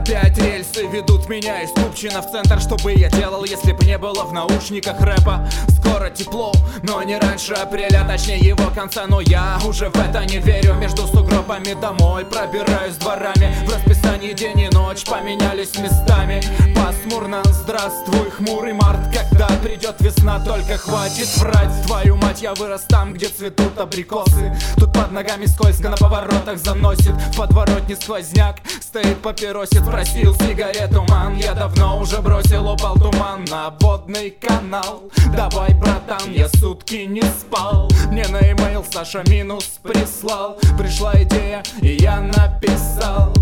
Опять рельсы ведут меня из Купчина в центр. Что бы я делал, если б не было в наушниках рэпа? Скоро тепло, но не раньше апреля Точнее его конца, но я уже в это не верю. Между сугробами домой пробираюсь дворами. В расписании день и ночь поменялись местами. Пасмурно, здравствуй, хмурый март. Когда придет весна, только хватит врать. Твою мать, я вырос там, где цветут абрикосы. Тут под ногами скользко на поворотах заносит В подворотне сквозняк, стоит папиросит Просил сигарету, ман, я давно уже бросил Упал туман на водный канал. Давай, братан, я сутки не спал. Мне на имейл Саша минус прислал. Пришла идея, и я написал.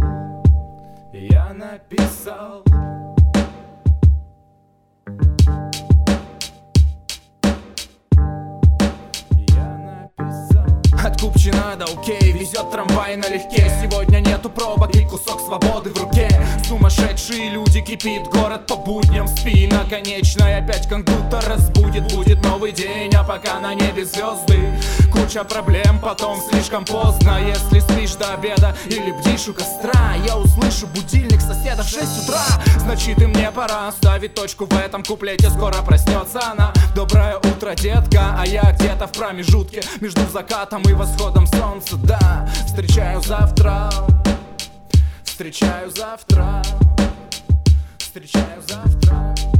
Я написал От Купчина до окей Везет трамвай налегке. Сегодня нету пробок и кусок свободы в руке. Сумасшедшие люди кипит город по будням Спи на конечной опять будто разбудит Будет новый день, а пока на небе звезды. Куча проблем, потом слишком поздно. Если спишь до обеда или бдишь у костра Я услышу будильник соседа в 6 утра. Значит и мне пора ставить точку в этом куплете Скоро проснется она Доброе утро, детка. А я где-то в промежутке Между закатом и восходом солнца. Да, встречаю завтра. Встречаю завтра. Встречаю завтра